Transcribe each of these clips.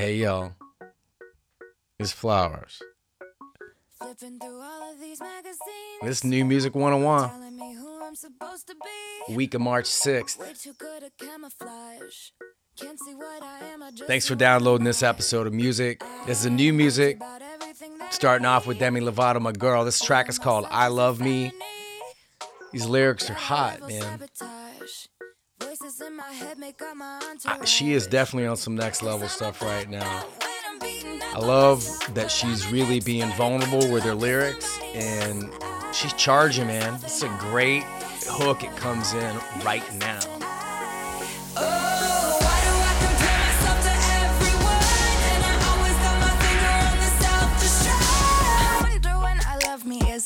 Hey yo, it's Flowers. This new music 101. Week of March 6th. Thanks for downloading this episode of music. This is a new music. Starting off with Demi Lovato, my girl. This track is called I Love Me. These lyrics are hot, man. I, she is definitely on some next level stuff right now. I love that she's really being vulnerable with her lyrics and she's charging, man. It's a great hook. It comes in right now.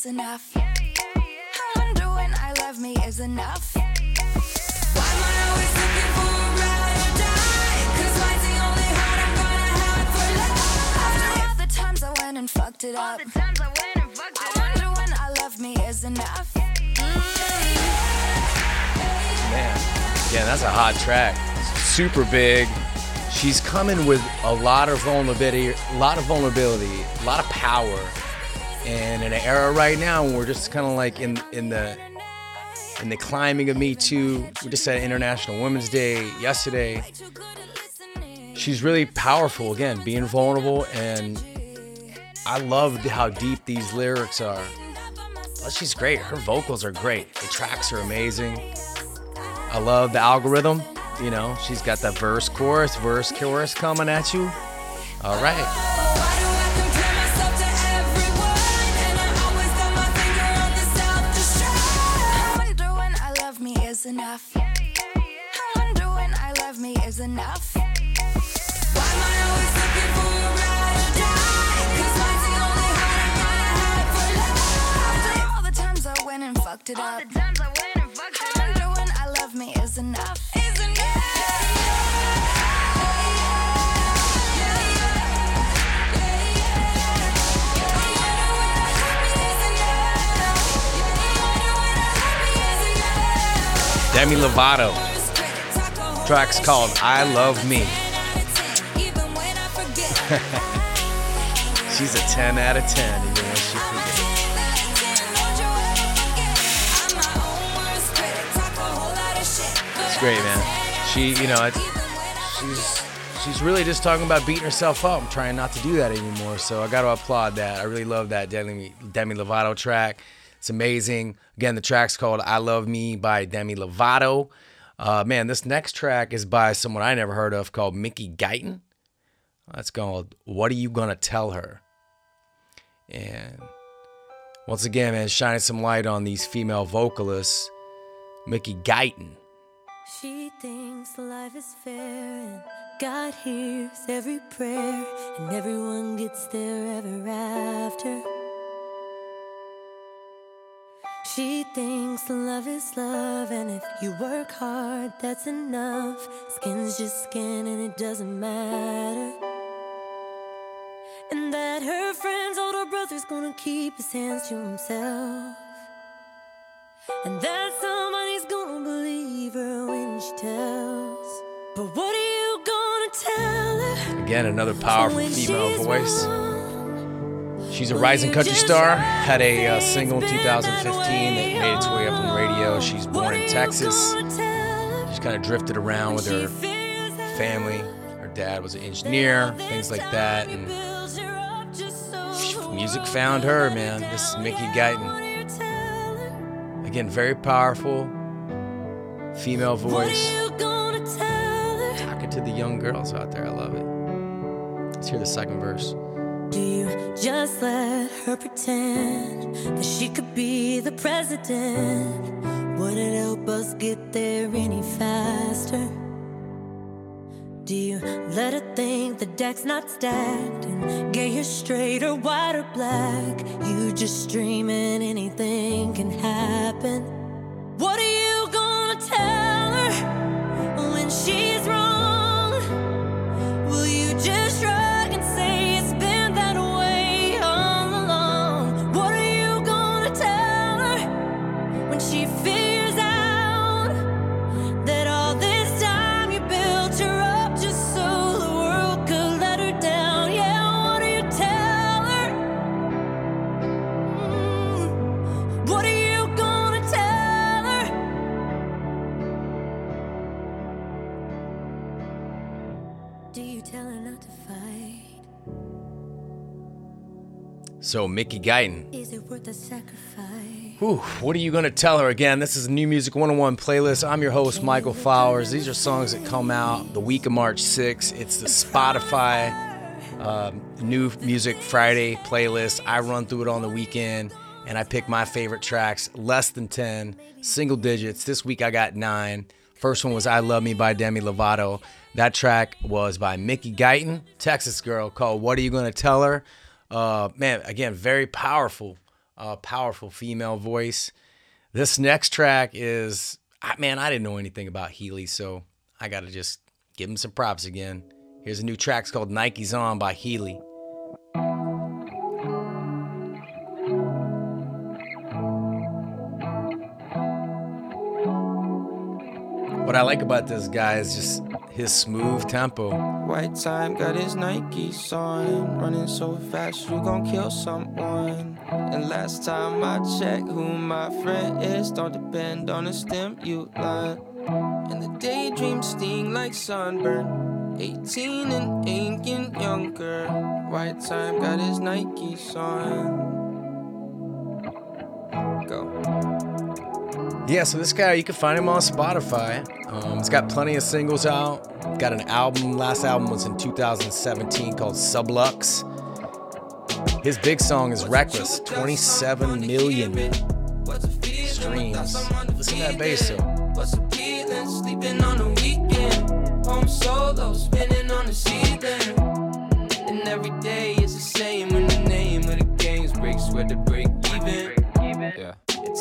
enough. I wonder when I love me is enough. Went and fucked it up. All the times I went and fucked I up. wonder when I love me is enough. Man, yeah, that's a hot track. Super big. She's coming with a lot of vulnerability, a lot of vulnerability, a lot of power. And in an era right now when we're just kind of like in in the in the climbing of Me Too, we just had International Women's Day yesterday. She's really powerful again, being vulnerable, and I love how deep these lyrics are. Plus, she's great. Her vocals are great. The tracks are amazing. I love the algorithm. You know, she's got that verse, chorus, verse, chorus coming at you. All right. Why fucked it All up. the times I went and fucked I it up. wonder when I love me is enough. Is Demi Lovato. Track's called I Love Me. She's a 10 out of 10, even when she forgets. Great, man. She, you know, she's she's really just talking about beating herself up. I'm trying not to do that anymore. So I got to applaud that. I really love that Demi Demi Lovato track. It's amazing. Again, the track's called "I Love Me" by Demi Lovato. Uh, man, this next track is by someone I never heard of called Mickey Guyton. That's called "What Are You Gonna Tell Her?" And once again, man, shining some light on these female vocalists. Mickey Guyton. She thinks life is fair and God hears every prayer and everyone gets there ever after. She thinks love is love and if you work hard, that's enough. Skin's just skin and it doesn't matter. And that her friend's older brother's gonna keep his hands to himself. And that Again, another powerful female voice. She's a rising country star. Had a uh, single in 2015 that made its way up on radio. She's born in Texas. gonna tell her She's kind of drifted around with her family. Her dad was an engineer, things like that. And you built her up just so the music found her, man. This is? Mickey Guyton. what do you tell her? again, very powerful female voice. are you gonna tell her? Talking to the young girls out there. I love. Let's hear the second verse. Do you just let her pretend that she could be the president? Would it help us get there any faster? Do you let her think the deck's not stacked and get you straight or white or black? You just dreaming anything can happen. What are you So Mickey Guyton. Is it worth the sacrifice? Whew, what are you gonna tell her again? This is a New Music 101 playlist. I'm your host, Michael Flowers. These are songs that come out the week of March 6th. It's the Spotify um, New Music Friday playlist. I run through it on the weekend and I pick my favorite tracks, less than 10, single digits. This week I got nine. First one was I Love Me by Demi Lovato. That track was by Mickey Guyton, Texas girl, called What Are You Gonna Tell Her? Uh, man, again, very powerful, uh, powerful female voice. This next track is, man, I didn't know anything about Healy, so I gotta just give him some props again. Here's a new track it's called Nike's On by Healy. What I like about this guy is just his smooth tempo. White time got his Nikes on. Running so fast, you gon' kill someone. And last time I checked, who my friend is, don't depend on a stem the stimulant. And the daydreams sting like sunburn. 18 and ain't getting younger. White time got his Nikes on. Go. Yeah, so this guy, you can find him on Spotify. Um, he's got plenty of singles out. Got an album, last album was in 2017 called Sublux. His big song is Reckless, 27 million streams. Listen to that bass though. What's the feeling? Sleeping on the weekend. Home solo, spinning on the ceiling. And every day is the same when the name of the game's break, sweat to break even. Yeah.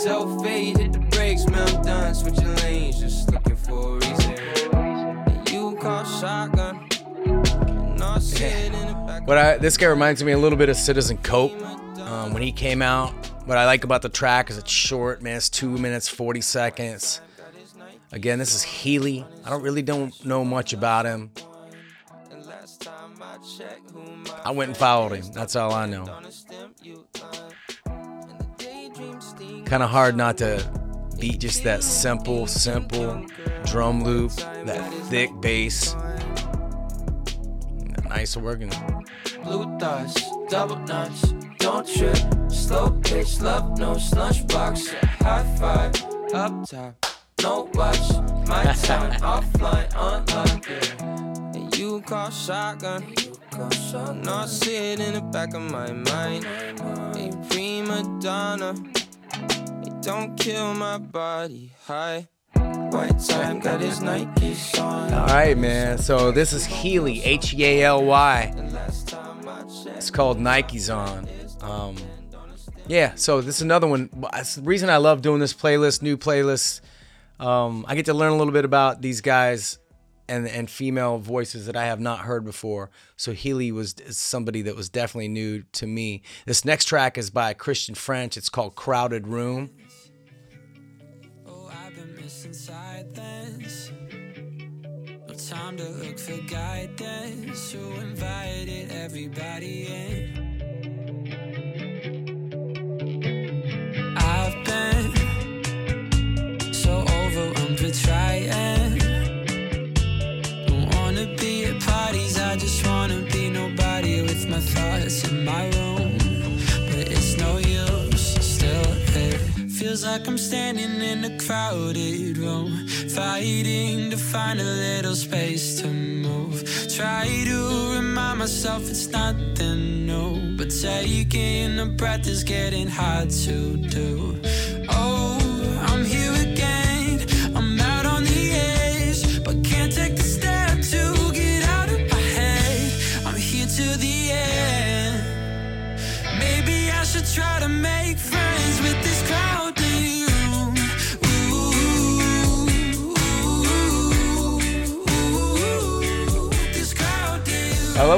Tell fate, hit the brakes, man, I'm done switching lanes, just looking for a reason. And you call shotgun. And I'll in the back. But I, this guy reminds me a little bit of Citizen Cope um, when he came out. What I like about the track is it's short, man. It's two minutes forty seconds. Again, this is Healy. I don't really don't know much about him. And last time I checked, who my I went and followed him. That's all I know. on a stimulant. And the daydream sting Kind of hard not to beat just that simple, simple drum loop, that thick bass. Nice working. Blue thoughts, double nuts, don't trip. Slow pitch, love no lunchbox. High five, up top, no watch. My time offline, unlock it. And you call shotgun. Not sit in the back of my mind. A prima donna. It don't kill my body high. White time got his on. All right, man. So this is Healy, H E A L Y. It's called Nike's on. Um, yeah, so this is another one. The reason I love doing this playlist, new playlist. Um, I get to learn a little bit about these guys and and female voices that I have not heard before. So Healy was somebody that was definitely new to me. This next track is by Christian French. It's called Crowded Room. Missing silence. No time to look for guidance. You invited everybody in. Feels like I'm standing in a crowded room, fighting to find a little space to move. Try to remind myself it's nothing new, but taking a breath is getting hard to do. Oh, I'm here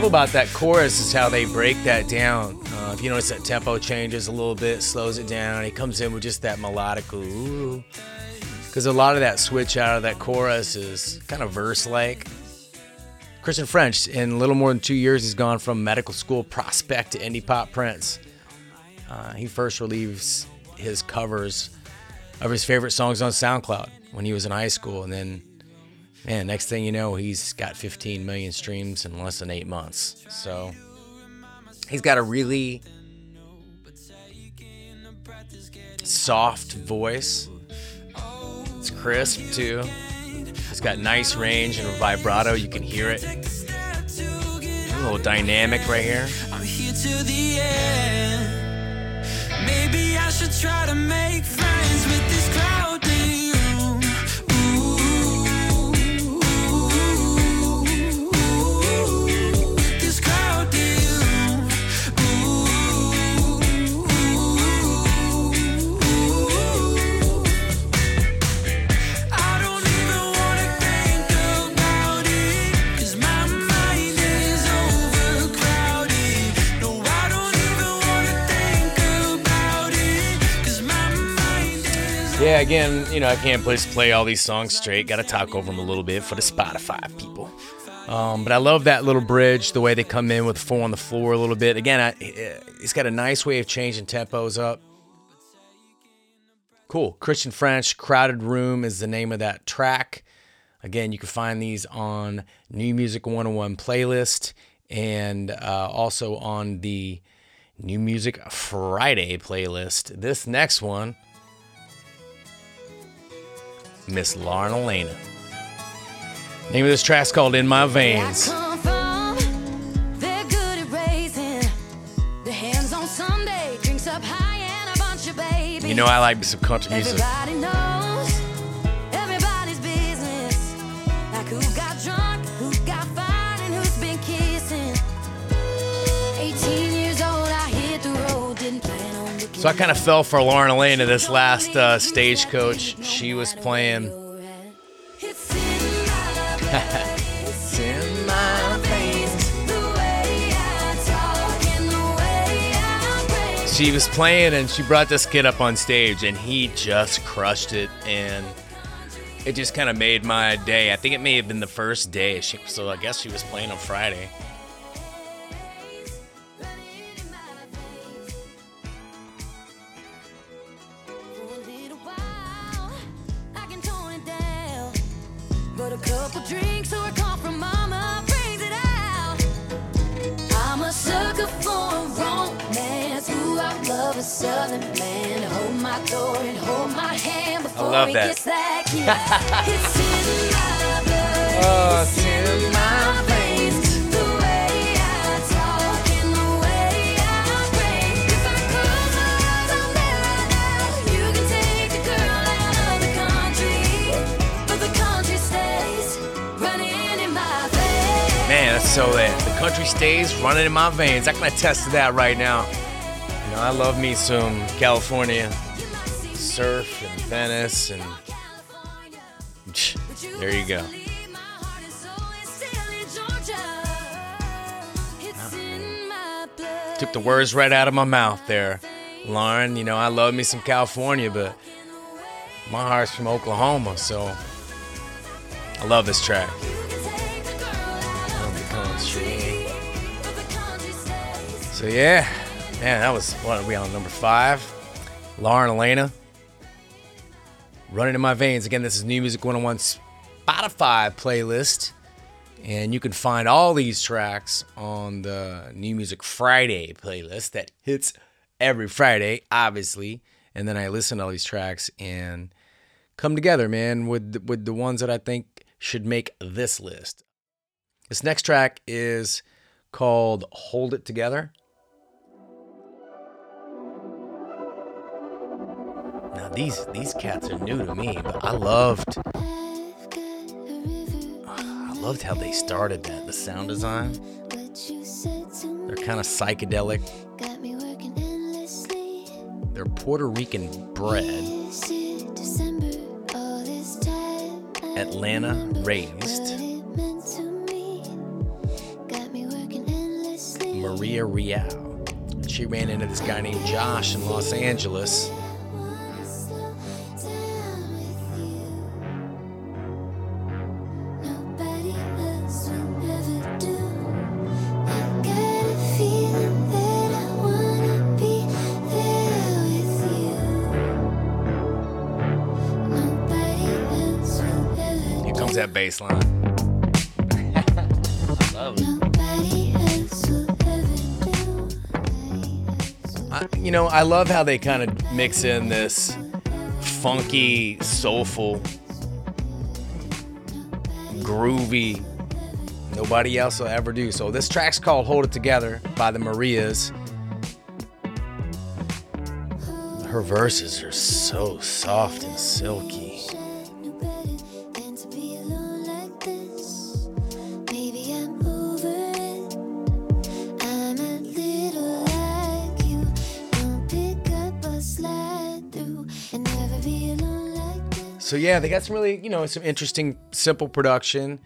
about that chorus is how they break that down. Uh, if you notice that tempo changes a little bit, slows it down. He comes in with just that melodic ooh. Because a lot of that switch out of that chorus is kind of verse like. Christian French, in a little more than two years, he's gone from medical school prospect to indie pop prince. Uh, he first relieves his covers of his favorite songs on SoundCloud when he was in high school, and then Man, next thing you know, he's got 15 million streams in less than eight months. So he's got a really soft voice. It's crisp too. He's got nice range and vibrato. You can hear it. A little dynamic right here. I'm here to the end. Maybe I should try to make friends with again, you know, I can't just play all these songs straight. Got to talk over them a little bit for the Spotify people. Um, but I love that little bridge, the way they come in with four on the floor a little bit. Again, I, it's got a nice way of changing tempos up. Cool. Christian French, Crowded Room is the name of that track. Again, you can find these on New Music 101 playlist and uh, also on the New Music Friday playlist. This next one, Miss Lauren Alaina. Name of this track's called In My Veins. Come from, they're good at raising the hands on Sunday, drinks up high and a bunch of babies. You know I like some country music. So I kind of fell for Lauren Alaina this last uh, stagecoach. She was playing. It's in my It's in my veins. the way I talk and the way I. She was playing and she brought this kid up on stage and he just crushed it and it just kind of made my day. I think it may have been the first day. She, so I guess she was playing on Friday. Couple drinks or a call from mama brings it out. I'm a sucker for a romance. Ooh, I love a southern man hold my door and hold my hand before love he that. gets that kiss. it's in my blood. Oh, so lit. The country stays running in my veins. I can attest to that right now. You know, I love me some California surf and Venice and there you go. Took the words right out of my mouth there. Lauren, you know, I love me some California, but my heart's from Oklahoma, so I love this track. So yeah, man, that was what are we on number five? Lauren Alaina. Running in my veins. Again, this is New Music 101 Spotify playlist. And you can find all these tracks on the New Music Friday playlist that hits every Friday, obviously. And then I listen to all these tracks and come together, man, with with the ones that I think should make this list. This next track is called Hold It Together. Now these these cats are new to me, but I loved I loved how they started that, the sound design. They're kind of psychedelic. They're Puerto Rican bred, Atlanta raised. Maria Real. She ran into this guy named Josh in Los Angeles. Bass line. Love it. Nobody else will ever do. I, you know, I love how they kind of mix in this funky, soulful, groovy. Nobody else will ever do. So this track's called "Hold It Together" by the Marias. Her verses are so soft and silky. So yeah, they got some really, you know, some interesting, simple production.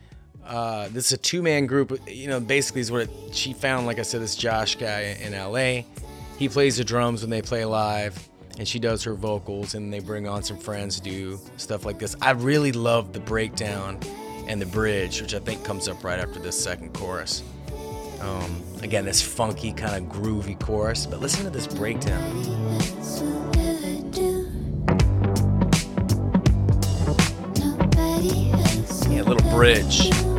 Uh, this is a two-man group. You know, basically is what it, she found. Like I said, this Josh guy in LA. He plays the drums when they play live, and she does her vocals, and they bring on some friends to do stuff like this. I really love the breakdown and the bridge, which I think comes up right after this second chorus. Um, again, this funky kind of groovy chorus, but listen to this breakdown. Bridge,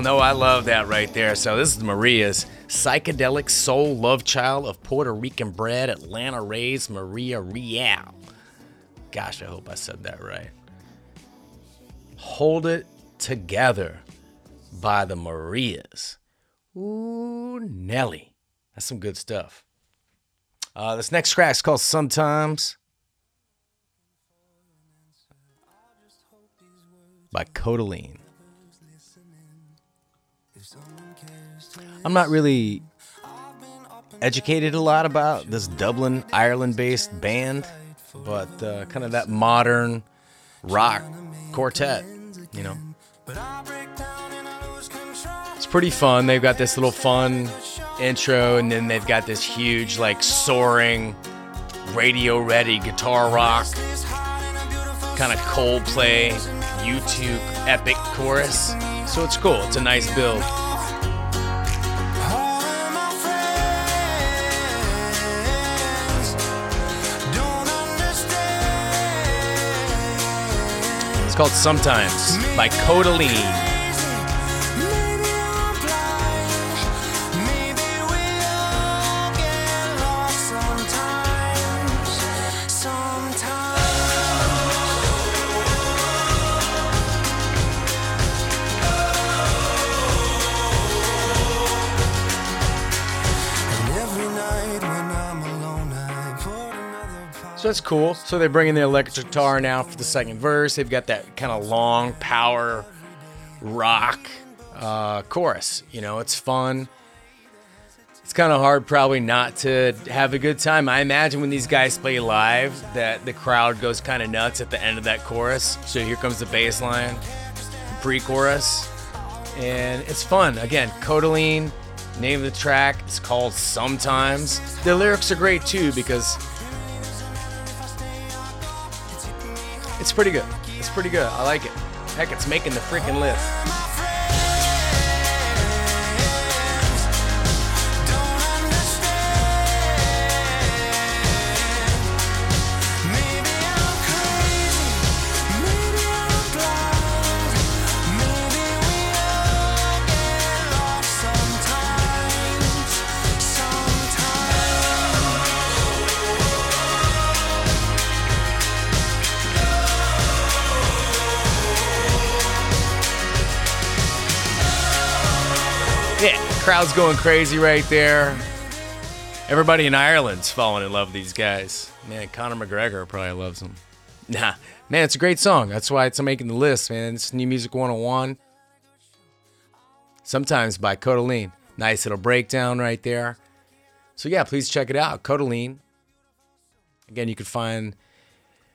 Y'all know I love that right there. So this is Maria's psychedelic soul love child of Puerto Rican bred, Atlanta raised Maria Real. Gosh, I hope I said that right. Hold It Together by the Marias. Ooh, Nelly. That's some good stuff. Uh, this next track's called Sometimes by Kodaline. I'm not really educated a lot about this Dublin, Ireland based band, but uh, kind of that modern rock quartet, you know. It's pretty fun. They've got this little fun intro, and then they've got this huge, like, soaring, radio ready guitar rock, kind of Coldplay, U2 epic chorus. So it's cool. It's a nice build. Called Sometimes by Kodaline. That's cool. So they're bringing the electric guitar now for the second verse. They've got that kind of long power rock uh, chorus. You know, it's fun. It's kind of hard, probably, not to have a good time. I imagine when these guys play live, that the crowd goes kind of nuts at the end of that chorus. So here comes the bass line, the pre-chorus, and it's fun. Again, Kodaline. Name of the track It's called Sometimes. The lyrics are great too because It's pretty good. It's pretty good. I like it. Heck, it's making the freaking list. Yeah, crowd's going crazy right there. Everybody in Ireland's falling in love with these guys. Man, Conor McGregor probably loves them. Nah, man, it's a great song. That's why it's making the list, man. It's New Music 101. sometimes by Kodaline. Nice little breakdown right there. So yeah, please check it out, Kodaline. Again, you can find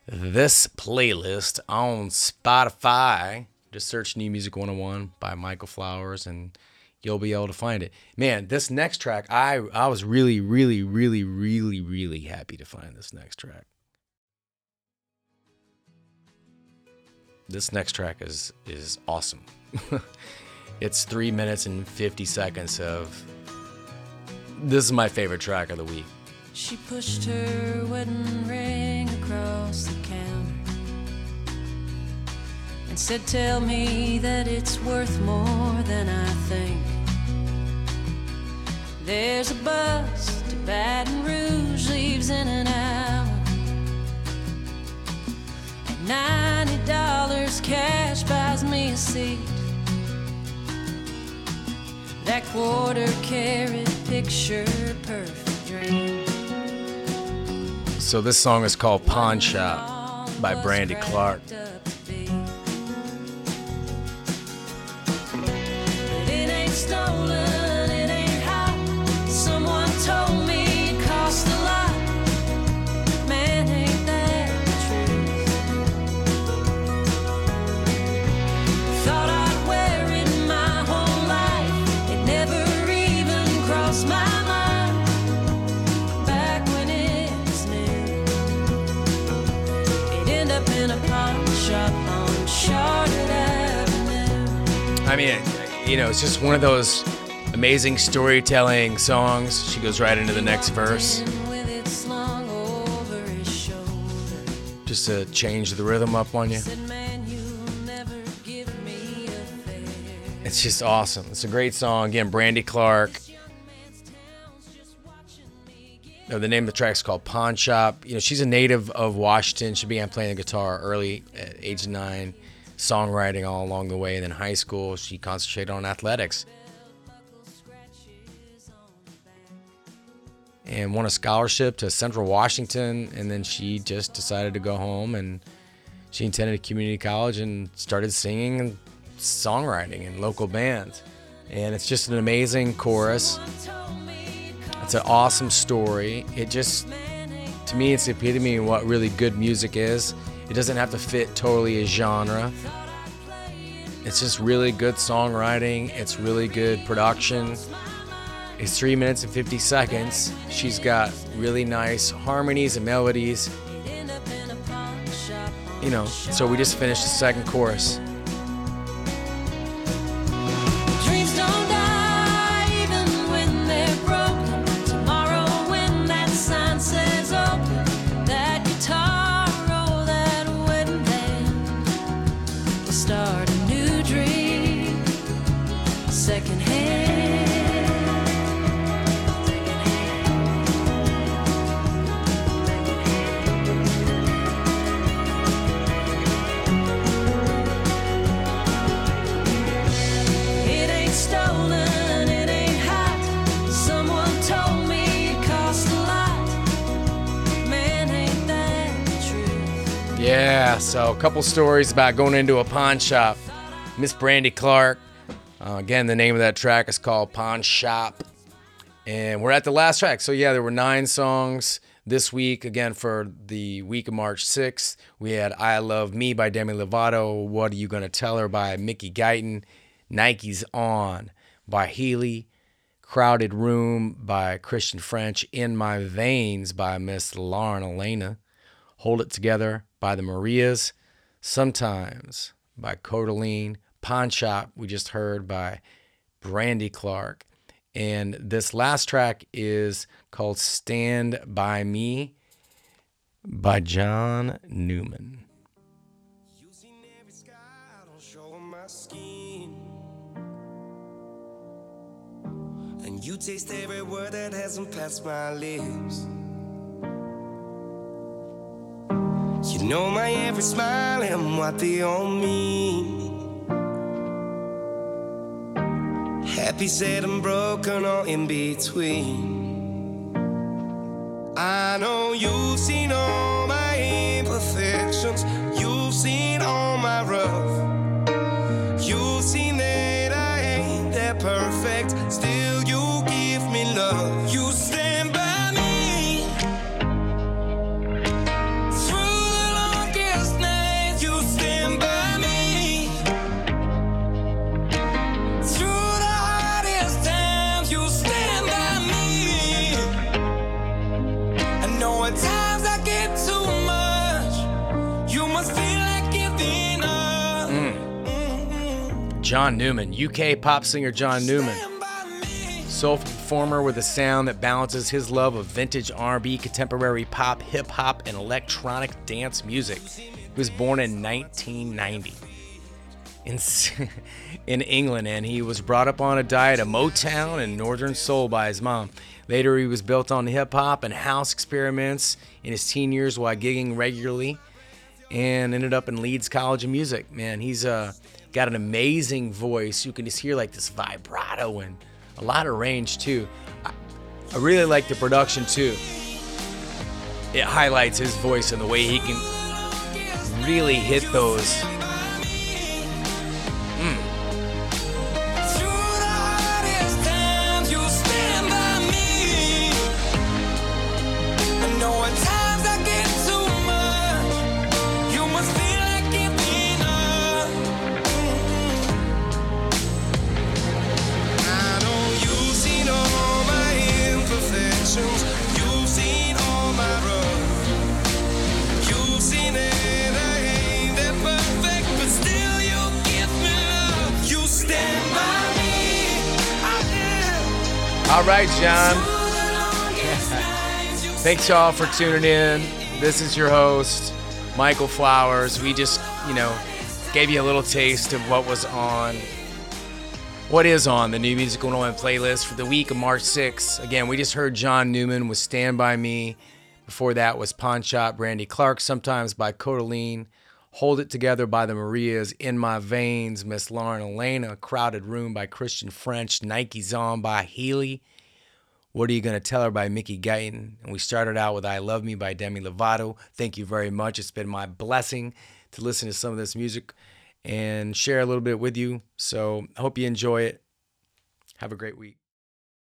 this playlist on Spotify. Just search New Music 101 by Michael Flowers and you'll be able to find it. Man, this next track, I I was really, really, really, really, really happy to find this next track. This next track is is awesome. it's three minutes and fifty seconds of this is my favorite track of the week. She pushed her wedding ring across the counter and said, Tell me that it's worth more than I think. There's a bus to Baton Rouge, leaves in an hour. And ninety dollars cash buys me a seat. That quarter carat picture perfect dream. So this song is called Pawn Shop by Brandy Clark. I mean, you know, it's just one of those amazing storytelling songs. She goes right into the next verse just to change the rhythm up on you. It's just awesome. It's a great song. Again, Brandy Clark. Uh, the name of the track is called Pawn Shop. You know, she's a native of Washington. She began playing the guitar early at age nine, songwriting all along the way. And then high school, she concentrated on athletics and won a scholarship to Central Washington. And then she just decided to go home and she attended a community college and started singing and songwriting in local bands. And it's just an amazing chorus. It's an awesome story. It just, to me, it's the epitome of what really good music is. It doesn't have to fit totally a genre. It's just really good songwriting. It's really good production. It's three minutes and 50 seconds. She's got really nice harmonies and melodies. You know, so we just finished the second chorus. Start a new dream. Second Yeah, so a couple stories about going into a pawn shop. Miss Brandy Clark. Uh, again, the name of that track is called Pawn Shop. And we're at the last track. So, yeah, there were nine songs this week. Again, for the week of March 6th, we had I Love Me by Demi Lovato. What Are You Gonna Tell Her by Mickey Guyton. Nike's On by Healy. Crowded Room by Christian French. In My Veins by Miss Lauren Alaina. Hold It Together by the Marias. Sometimes by Kodaline. Pawn Shop, we just heard by Brandy Clark. And this last track is called Stand By Me by John Newman. You taste every word that hasn't passed my lips. You know my every smile and what they all mean. Happy, sad, and broken, all in between. I know you've seen all my imperfections. You've seen all my rough. John Newman, UK pop singer John Newman. Soulful performer with a sound that balances his love of vintage R&B, contemporary pop, hip hop, and electronic dance music. He was born in 1990 in in England, and he was brought up on a diet of Motown and Northern Soul by his mom. Later, he was built on hip hop and house experiments in his teen years while gigging regularly, and ended up in Leeds College of Music. Man, he's uh, got an amazing voice. You can just hear like this vibrato and a lot of range too. I, I really like the production too. It highlights his voice and the way he can really hit those. All right, John. Thanks. Y'all for tuning in. This is your host, Michael Flowers. We just, you know, gave you a little taste of what was on, what is on the new musical Nolan oh playlist for the week of March 6th. Again, we just heard John Newman with Stand By Me. Before that was Pawn Shop, Brandy Clark, sometimes by Kodaline. Hold It Together by the Marias, In My Veins, Miss Lauren Alaina, Crowded Room by Christian French, Nike's On by Healy. What Are You Gonna Tell Her by Mickey Guyton? And we started out with I Love Me by Demi Lovato. Thank you very much. It's been my blessing to listen to some of this music and share a little bit with you. So I hope you enjoy it. Have a great week.